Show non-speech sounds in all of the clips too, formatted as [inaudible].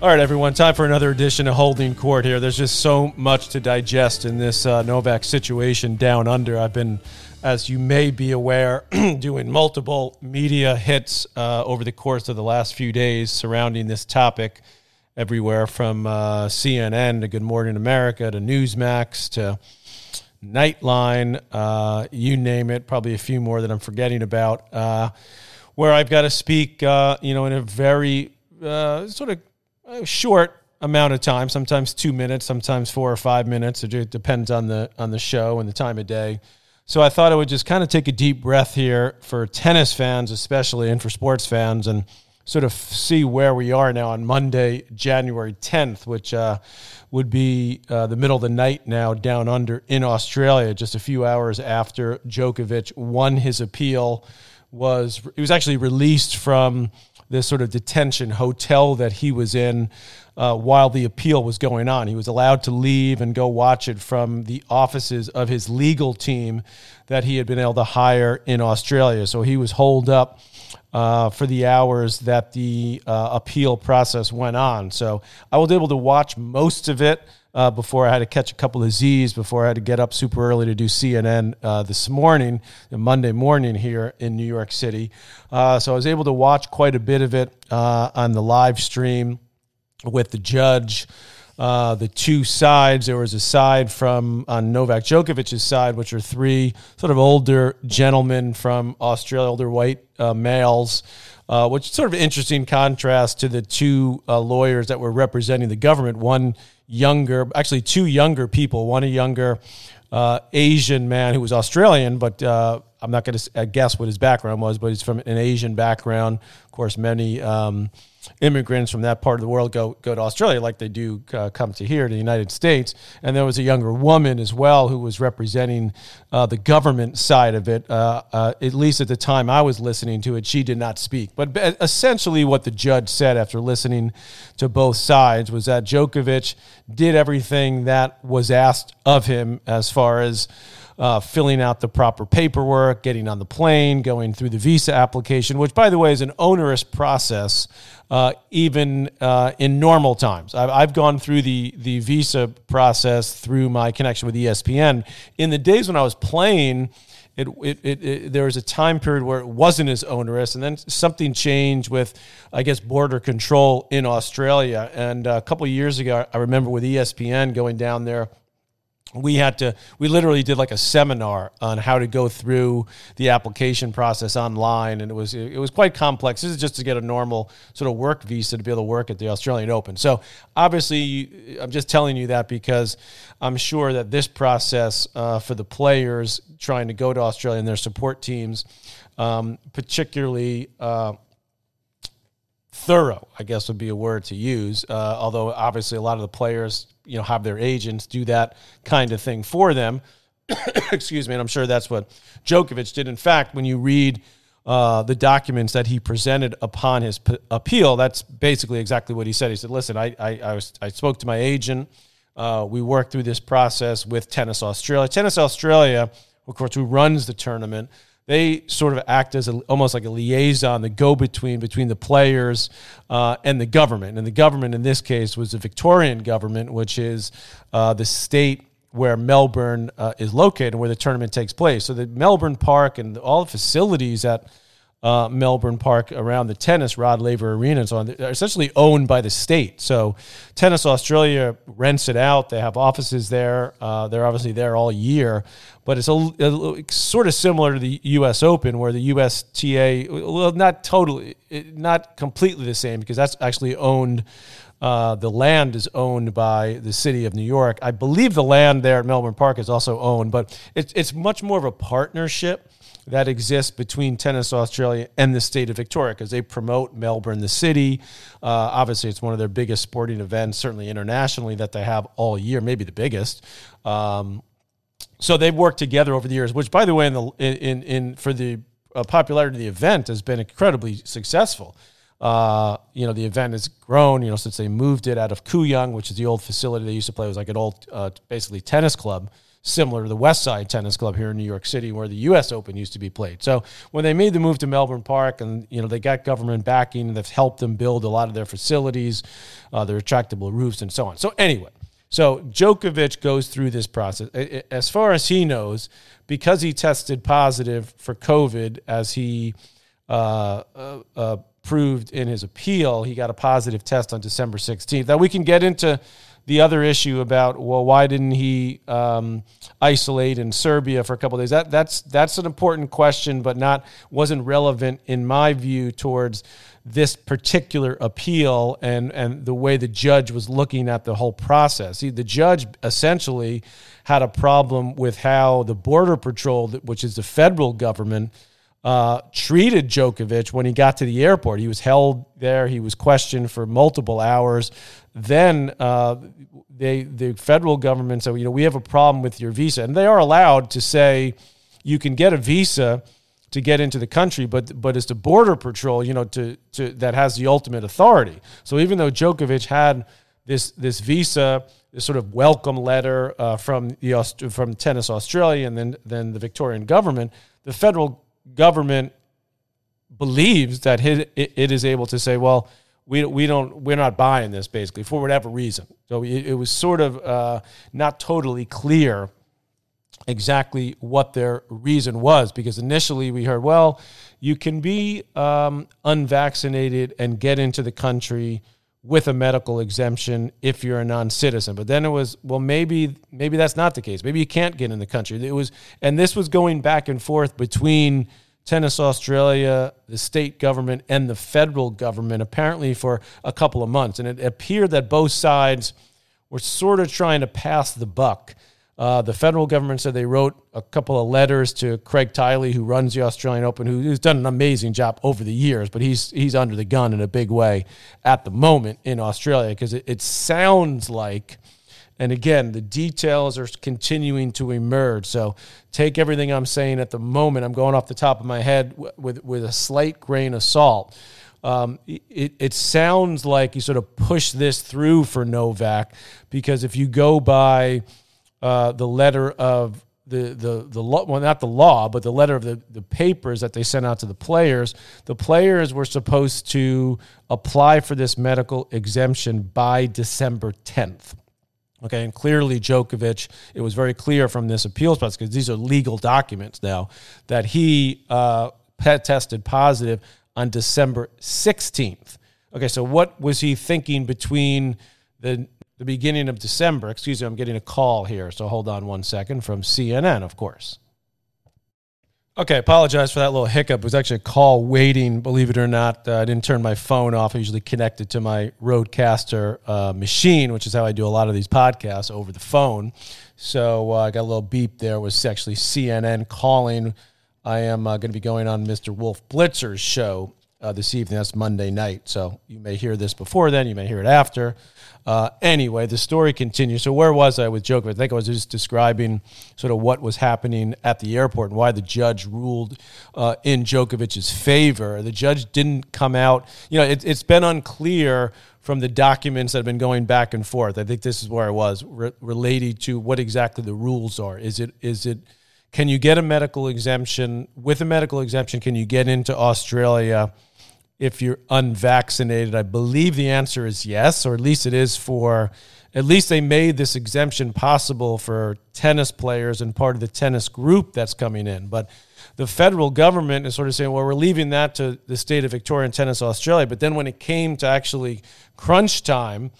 All right, everyone, time for another edition of Holding Court here. There's just so much to digest in this uh, Novak situation down under. I've been, as you may be aware, [clears throat] doing multiple media hits uh, over the course of the last few days surrounding this topic, everywhere from uh, CNN to Good Morning America to Newsmax to Nightline, uh, you name it, probably a few more that I'm forgetting about, uh, where I've got to speak, uh, you know, in a very sort of a short amount of time, sometimes two minutes, sometimes four or five minutes. It depends on the on the show and the time of day. So I thought I would just kind of take a deep breath here for tennis fans, especially, and for sports fans, and sort of see where we are now on Monday, January 10th, which uh, would be uh, the middle of the night now down under in Australia, just a few hours after Djokovic won his appeal. Was he was actually released from this sort of detention hotel that he was in uh, while the appeal was going on. He was allowed to leave and go watch it from the offices of his legal team that he had been able to hire in Australia. So he was holed up. Uh, for the hours that the uh, appeal process went on. So I was able to watch most of it uh, before I had to catch a couple of Z's before I had to get up super early to do CNN uh, this morning, Monday morning here in New York City. Uh, so I was able to watch quite a bit of it uh, on the live stream with the judge. Uh, the two sides. There was a side from on Novak Djokovic's side, which are three sort of older gentlemen from Australia, older white uh, males, uh, which is sort of interesting contrast to the two uh, lawyers that were representing the government. One younger, actually two younger people. One a younger uh, Asian man who was Australian, but uh, I'm not going to guess what his background was, but he's from an Asian background. Of course, many um, immigrants from that part of the world go go to Australia, like they do uh, come to here to the United States. And there was a younger woman as well who was representing uh, the government side of it. Uh, uh at least at the time I was listening to it, she did not speak. But essentially, what the judge said after listening to both sides was that Djokovic did everything that was asked of him as far as uh, filling out the proper paperwork, getting on the plane, going through the visa application, which, by the way, is an onerous process, uh, even uh, in normal times. I've, I've gone through the, the visa process through my connection with ESPN. In the days when I was playing, it, it, it, it, there was a time period where it wasn't as onerous, and then something changed with, I guess, border control in Australia. And a couple of years ago, I remember with ESPN going down there we had to we literally did like a seminar on how to go through the application process online and it was it was quite complex. This is just to get a normal sort of work visa to be able to work at the australian open. So obviously i'm just telling you that because i'm sure that this process uh, for the players trying to go to australia and their support teams um, particularly uh, thorough i guess would be a word to use uh, although obviously a lot of the players you know have their agents do that kind of thing for them. [coughs] Excuse me, and I'm sure that's what Djokovic did. In fact, when you read uh, the documents that he presented upon his p- appeal, that's basically exactly what he said. He said, "Listen, I I, I, was, I spoke to my agent. Uh, we worked through this process with Tennis Australia. Tennis Australia, of course, who runs the tournament." They sort of act as a, almost like a liaison, the go between between the players uh, and the government. And the government in this case was the Victorian government, which is uh, the state where Melbourne uh, is located, and where the tournament takes place. So the Melbourne Park and all the facilities at uh, Melbourne Park around the tennis Rod Laver Arena and so on. They're essentially owned by the state. So Tennis Australia rents it out. They have offices there. Uh, they're obviously there all year. But it's a, a, sort of similar to the U.S. Open, where the USTA, well, not totally, not completely the same, because that's actually owned. Uh, the land is owned by the city of New York. I believe the land there at Melbourne Park is also owned, but it's it's much more of a partnership that exists between Tennis Australia and the state of Victoria because they promote Melbourne, the city. Uh, obviously, it's one of their biggest sporting events, certainly internationally, that they have all year, maybe the biggest. Um, so they've worked together over the years, which, by the way, in the in in for the uh, popularity of the event has been incredibly successful. Uh, you know, the event has grown, you know, since they moved it out of Kooyong, which is the old facility they used to play. It was like an old, uh, basically tennis club similar to the West Side Tennis Club here in New York City, where the U.S. Open used to be played. So when they made the move to Melbourne Park, and you know they got government backing that's helped them build a lot of their facilities, uh, their retractable roofs, and so on. So anyway, so Djokovic goes through this process. As far as he knows, because he tested positive for COVID, as he uh, uh, uh proved in his appeal, he got a positive test on December 16th. Now we can get into the other issue about well, why didn't he um, isolate in Serbia for a couple days? That that's that's an important question, but not wasn't relevant in my view towards this particular appeal and and the way the judge was looking at the whole process. See, the judge essentially had a problem with how the border patrol, which is the federal government uh, treated Djokovic when he got to the airport. He was held there. He was questioned for multiple hours. Then uh, they, the federal government said, you know, we have a problem with your visa, and they are allowed to say you can get a visa to get into the country, but but it's the border patrol, you know, to, to that has the ultimate authority. So even though Djokovic had this this visa, this sort of welcome letter uh, from the from Tennis Australia and then then the Victorian government, the federal government believes that it, is able to say, well, we, we don't we're not buying this basically for whatever reason. So it, it was sort of uh, not totally clear exactly what their reason was because initially we heard, well, you can be um, unvaccinated and get into the country with a medical exemption if you're a non-citizen. But then it was, well, maybe maybe that's not the case. Maybe you can't get in the country. It was, and this was going back and forth between Tennis Australia, the state government, and the federal government apparently for a couple of months. And it appeared that both sides were sort of trying to pass the buck. Uh, the federal government said they wrote a couple of letters to Craig Tiley, who runs the Australian Open, who, who's done an amazing job over the years, but he's he's under the gun in a big way at the moment in Australia because it, it sounds like, and again, the details are continuing to emerge. So take everything I'm saying at the moment. I'm going off the top of my head with with a slight grain of salt. Um, it, it sounds like you sort of push this through for Novak because if you go by uh, the letter of the the the law, well, not the law, but the letter of the, the papers that they sent out to the players. The players were supposed to apply for this medical exemption by December 10th. Okay, and clearly Djokovic, it was very clear from this appeals process because these are legal documents now that he uh, tested positive on December 16th. Okay, so what was he thinking between the the beginning of December. Excuse me, I'm getting a call here, so hold on one second from CNN, of course. Okay, apologize for that little hiccup. It was actually a call waiting, believe it or not. Uh, I didn't turn my phone off. I usually connect it to my Rodecaster uh, machine, which is how I do a lot of these podcasts over the phone. So uh, I got a little beep there. It was actually CNN calling. I am uh, going to be going on Mr. Wolf Blitzer's show uh, this evening. That's Monday night. So you may hear this before then, you may hear it after. Uh, anyway, the story continues. So where was I with Djokovic? I think I was just describing sort of what was happening at the airport and why the judge ruled uh, in Djokovic's favor. The judge didn't come out. You know, it, it's been unclear from the documents that have been going back and forth. I think this is where I was re- related to what exactly the rules are. Is it is it can you get a medical exemption? With a medical exemption, can you get into Australia? If you're unvaccinated? I believe the answer is yes, or at least it is for, at least they made this exemption possible for tennis players and part of the tennis group that's coming in. But the federal government is sort of saying, well, we're leaving that to the state of Victoria and Tennis Australia. But then when it came to actually crunch time,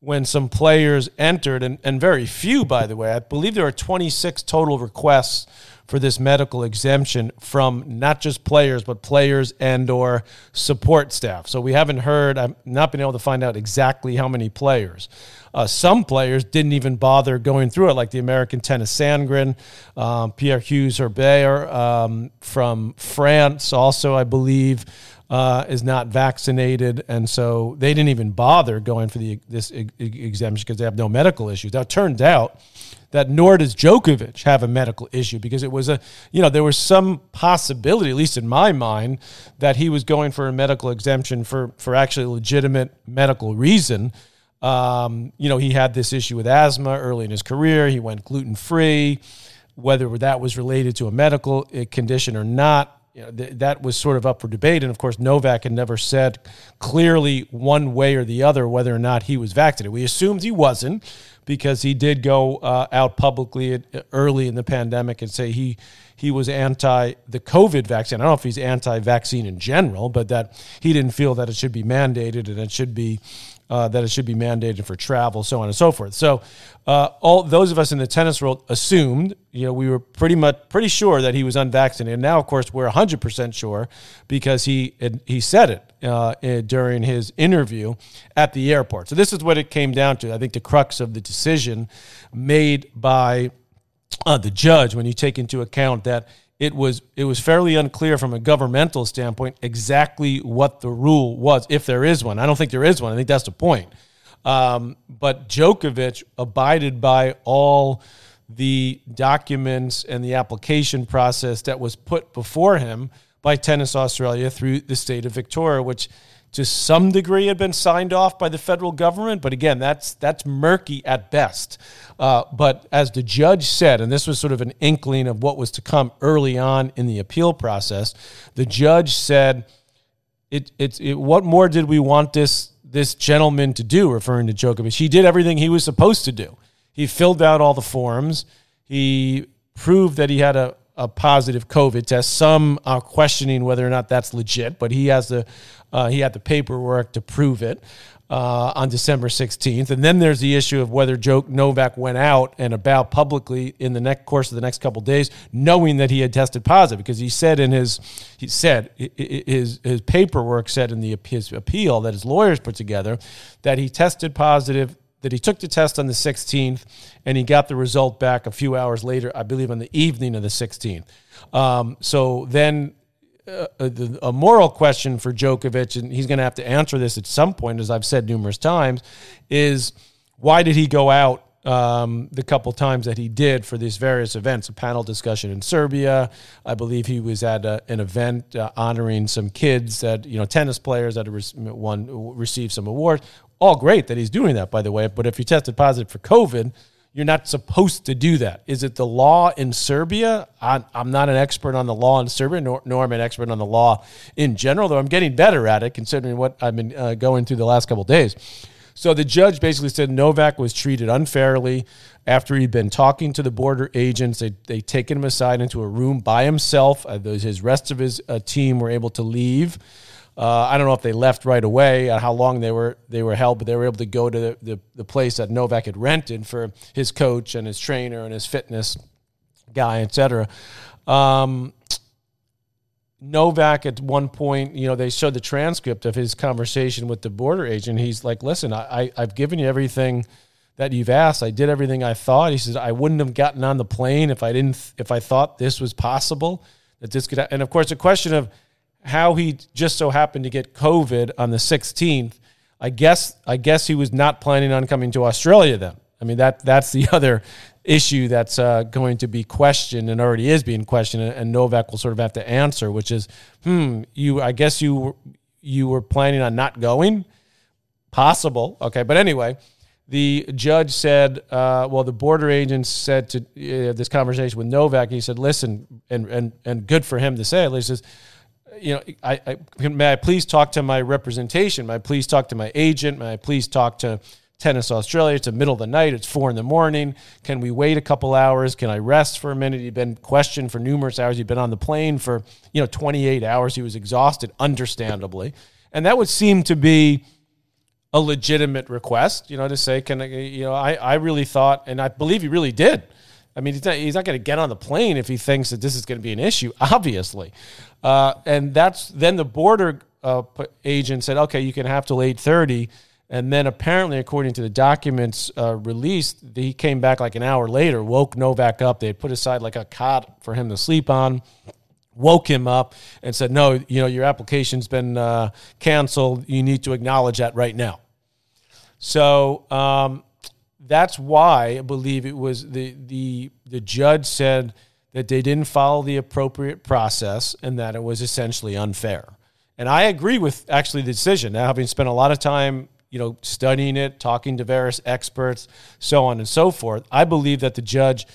when some players entered, and, and very few, by the way, I believe there are 26 total requests for this medical exemption from not just players but players and or support staff. So we haven't heard. I've not been able to find out exactly how many players. Uh, some players didn't even bother going through it, like the American Tennys Sandgren, um, Pierre-Hugues Herbert um, from France, also I believe. Uh, is not vaccinated, and so they didn't even bother going for the this exemption because they have no medical issues. Now, it turned out that nor does Djokovic have a medical issue because it was a, you know, there was some possibility, at least in my mind, that he was going for a medical exemption for, for actually a legitimate medical reason. Um, you know, he had this issue with asthma early in his career. He went gluten free. Whether that was related to a medical uh, condition or not, you know, th- that was sort of up for debate. And of course, Novak had never said clearly one way or the other whether or not he was vaccinated. We assumed he wasn't because he did go uh, out publicly at, early in the pandemic and say he he was anti the COVID vaccine. I don't know if he's anti vaccine in general, but that he didn't feel that it should be mandated and it should be uh, that it should be mandated for travel, so on and so forth. So, uh, all those of us in the tennis world assumed, you know, we were pretty much pretty sure that he was unvaccinated. Now, of course, we're hundred percent sure because he he said it uh, during his interview at the airport. So this is what it came down to. I think the crux of the decision made by uh, the judge when you take into account that it was it was fairly unclear from a governmental standpoint exactly what the rule was, if there is one. I don't think there is one. I think that's the point. Um, but Djokovic abided by all the documents and the application process that was put before him by Tennis Australia through the state of Victoria, which to some degree had been signed off by the federal government, but again, that's that's murky at best. Uh, but as the judge said, and this was sort of an inkling of what was to come early on in the appeal process, the judge said, "It, it, it what more did we want this this gentleman to do?" Referring to Djokovic, he did everything he was supposed to do. He filled out all the forms. He proved that he had a a positive COVID test. Some are questioning whether or not that's legit, but he has the uh, he had the paperwork to prove it uh, on December 16th. And then there's the issue of whether Joe Novak went out and about publicly in the next course of the next couple days, knowing that he had tested positive, because he said in his he said his his paperwork said in the his appeal that his lawyers put together that he tested positive that he took the test on the 16th and he got the result back a few hours later, I believe on the evening of the 16th. Um, so then uh, a, a, moral question for Djokovic, and he's going to have to answer this at some point, as I've said numerous times, is why did he go out um, the couple times that he did for these various events? A panel discussion in Serbia. I believe he was at a, an event uh, honoring some kids that you know tennis players that re- one received some awards all great that he's doing that, by the way. But if you tested positive for COVID, you're not supposed to do that. Is it the law in Serbia? I'm not an expert on the law in Serbia, nor, nor am I an expert on the law in general, though I'm getting better at it considering what I've been uh, going through the last couple days. So the judge basically said Novak was treated unfairly after he'd been talking to the border agents. They they taken him aside into a room by himself. Uh, his rest of his uh, team were able to leave. Uh, I don't know if they left right away, uh, how long they were they were held, but they were able to go to the, the, the, place that Novak had rented for his coach and his trainer and his fitness guy, etc. Um, Novak at one point, you know, they showed the transcript of his conversation with the border agent. He's like, "Listen, I, I have given you everything." that you've asked. I did everything I thought. He says I wouldn't have gotten on the plane if I didn't if I thought this was possible that this could. And of course, a question of how he just so happened to get COVID on the 16th. I guess I guess he was not planning on coming to Australia then. I mean that that's the [laughs] other issue that's uh, going to be questioned and already is being questioned, and Novak will sort of have to answer, which is, hmm, you I guess you you were planning on not going, possible, okay, but anyway. The judge said, uh, well, the border agents said to uh, this conversation with Novak, he said, listen, and, and, and good for him to say at least says, you know, I, I, may I please talk to my representation? May I please talk to my agent? May I please talk to Tennis Australia? It's the middle of the night. It's four in the morning. Can we wait a couple hours? Can I rest for a minute? He'd been questioned for numerous hours. He'd been on the plane for, you know, 28 hours. He was exhausted, understandably. And that would seem to be a legitimate request, you know, to say, can I, you know, I, I really thought, and I believe he really did I mean, he's not, he's not going to get on the plane if he thinks that this is going to be an issue, [laughs] obviously. Uh, and that's then the border uh, agent said, okay, you can have till 8.30. And then apparently, according to the documents uh, released, he came back like an hour later, woke Novak up. They had put aside like a cot for him to sleep on, woke him up and said, no, you know, your application's been uh, canceled. You need to acknowledge that right now. So um, that's why I believe it was the the the judge said that they didn't follow the appropriate process and that it was essentially unfair. And I agree with actually the decision. Now, having spent a lot of time you know, studying it, talking to various experts, so on and so forth, I believe that the judge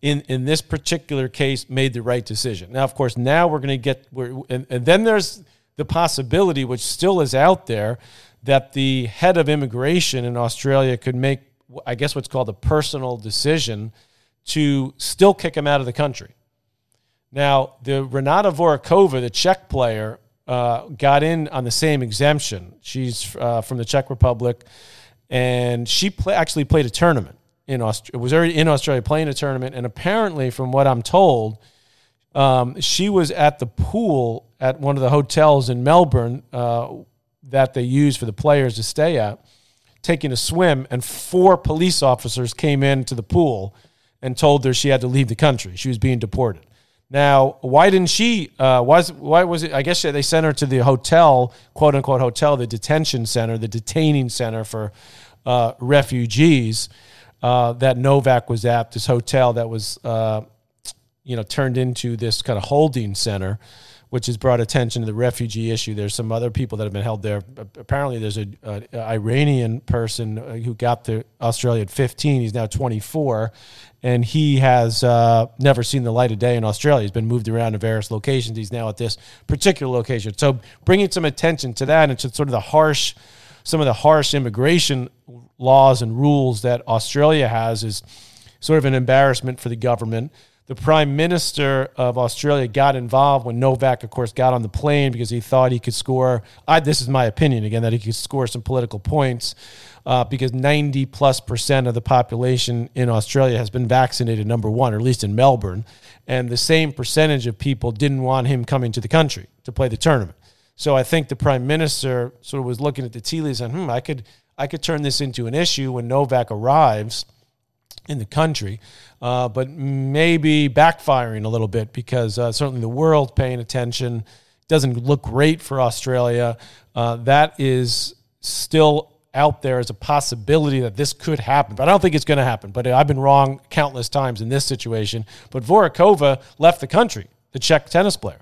in, in this particular case made the right decision. Now, of course, now we're going to get, and, and then there's the possibility, which still is out there, that the head of immigration in Australia could make, I guess, what's called a personal decision to still kick him out of the country. Now, the Renata Voráčová, the Czech player, uh, got in on the same exemption. She's uh, from the Czech Republic, and she play, actually played a tournament in Australia. Was already in Australia playing a tournament, and apparently, from what I'm told, um, she was at the pool at one of the hotels in Melbourne uh, that they use for the players to stay at, taking a swim, and four police officers came into the pool and told her she had to leave the country. She was being deported. Now, why didn't she? Uh, why was it? I guess they sent her to the hotel, quote unquote hotel, the detention center, the detaining center for uh, refugees uh, that Novak was at. This hotel that was, uh, you know, turned into this kind of holding center which has brought attention to the refugee issue. There's some other people that have been held there. Apparently, there's a, a, a Iranian person uh, who got to Australia at 15. He's now 24, and he has uh, never seen the light of day in Australia. He's been moved around to various locations. He's now at this particular location. So, bringing some attention to that and to sort of the harsh, some of the harsh immigration laws and rules that Australia has is sort of an embarrassment for the government the prime minister of Australia got involved when Novak, of course, got on the plane because he thought he could score. I, this is my opinion again that he could score some political points uh, because 90 plus percent of the population in Australia has been vaccinated. Number one, or at least in Melbourne, and the same percentage of people didn't want him coming to the country to play the tournament. So I think the prime minister sort of was looking at the tea leaves and hmm, I could I could turn this into an issue when Novak arrives in the country, uh, but maybe backfiring a little bit because uh, certainly the world paying attention doesn't look great for Australia. Uh, that is still out there as a possibility that this could happen, but I don't think it's going to happen. But I've been wrong countless times in this situation. But Voráčová left the country, the Czech tennis player.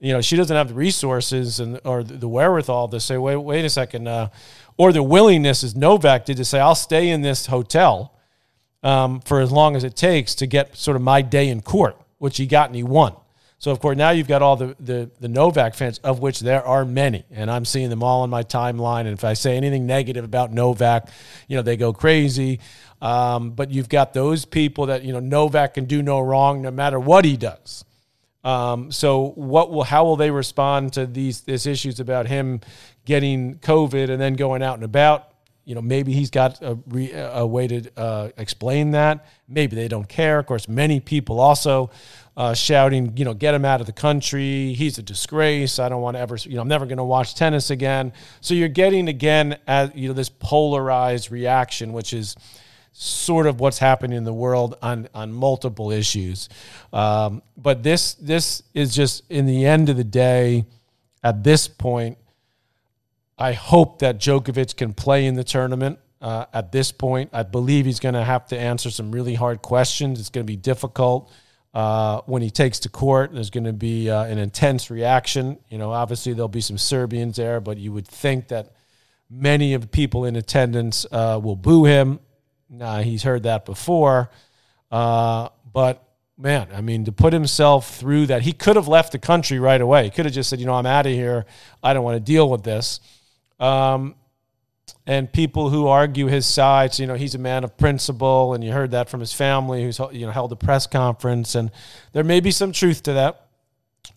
You know, she doesn't have the resources and or the wherewithal to say, wait, wait a second, uh, or the willingness, as Novak did, to say, I'll stay in this hotel um, for as long as it takes to get sort of my day in court, which he got and he won. So of course now you've got all the, the the Novak fans, of which there are many, and I'm seeing them all on my timeline. And if I say anything negative about Novak, you know they go crazy. Um, but you've got those people that you know Novak can do no wrong no matter what he does. Um, so what will how will they respond to these these issues about him getting COVID and then going out and about? You know, maybe he's got a, re, a way to uh, explain that. Maybe they don't care. Of course, many people also uh, shouting, you know, get him out of the country. He's a disgrace. I don't want to ever, you know, I'm never going to watch tennis again. So you're getting again, at, you know, this polarized reaction, which is sort of what's happening in the world on on multiple issues. Um, but this this is just in the end of the day, at this point I hope that Djokovic can play in the tournament. Uh, at this point, I believe he's going to have to answer some really hard questions. It's going to be difficult uh, when he takes to court. There's going to be uh, an intense reaction. You know, obviously there'll be some Serbians there, but you would think that many of the people in attendance uh, will boo him. Nah, he's heard that before. Uh, but man, I mean, to put himself through that, he could have left the country right away. He could have just said, you know, I'm out of here. I don't want to deal with this. Um, and people who argue his sides, you know, he's a man of principle, and you heard that from his family, who's you know held a press conference, and there may be some truth to that.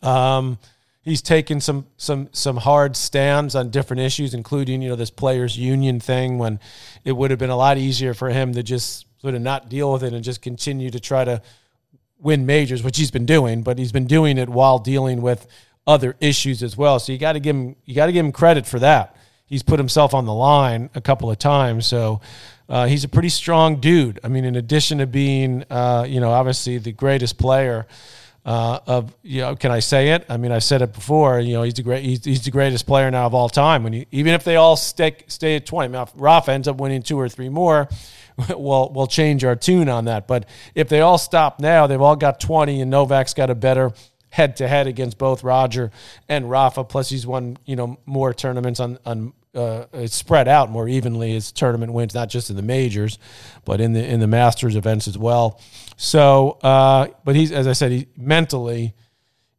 Um, he's taken some some some hard stands on different issues, including you know this players' union thing, when it would have been a lot easier for him to just sort of not deal with it and just continue to try to win majors, which he's been doing, but he's been doing it while dealing with other issues as well. So you got to give him you got to give him credit for that he's put himself on the line a couple of times. So uh, he's a pretty strong dude. I mean, in addition to being, uh, you know, obviously the greatest player uh, of, you know, can I say it? I mean, I said it before. You know, he's the great. He's, he's the greatest player now of all time. When even if they all stay stay at twenty, now if Rafa ends up winning two or three more. [laughs] We'll, we'll change our tune on that. But if they all stop now, they've all got 20, and Novak's got a better head to head against both Roger and Rafa. Plus, he's won you know more tournaments on on uh, it's spread out more evenly as tournament wins, not just in the majors, but in the in the Masters events as well. So, uh, but he's as I said, he mentally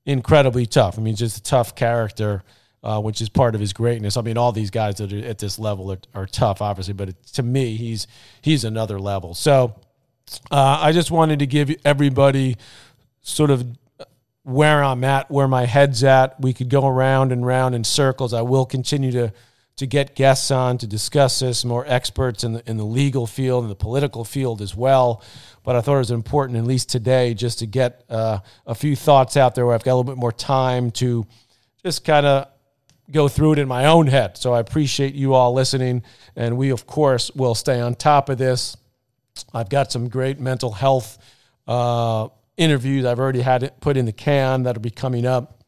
incredibly tough. I mean, just a tough character. Uh, which is part of his greatness. I mean, all these guys that are at this level are, are tough, obviously, but it, to me, he's he's another level. So uh, I just wanted to give everybody sort of where I'm at, where my head's at. We could go around and round in circles. I will continue to to get guests on to discuss this, more experts in the in the legal field and the political field as well. But I thought it was important, at least today, just to get uh, a few thoughts out there where I've got a little bit more time to just kind of go through it in my own head. So I appreciate you all listening, and we of course will stay on top of this. I've got some great mental health uh, interviews I've already had it put in the can that'll be coming up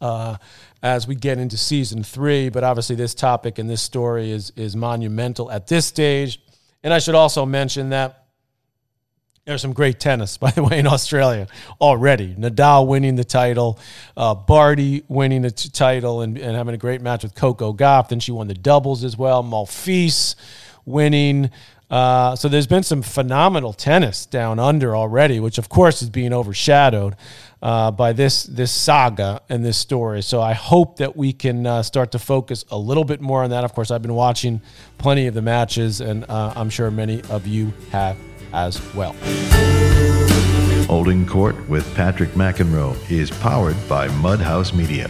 uh, as we get into season three. But obviously, this topic and this story is is monumental at this stage. And I should also mention that there's some great tennis, [laughs] by the way, in Australia already. Nadal winning the title, uh, Barty winning the t- title and, and having a great match with Coco Gauff. Then she won the doubles as well. Monfils winning. Uh, so there's been some phenomenal tennis down under already, which of course is being overshadowed uh, by this this saga and this story. So I hope that we can uh, start to focus a little bit more on that. Of course, I've been watching plenty of the matches, and uh, I'm sure many of you have as well. Holding Court with Patrick McEnroe is powered by Mudhouse Media.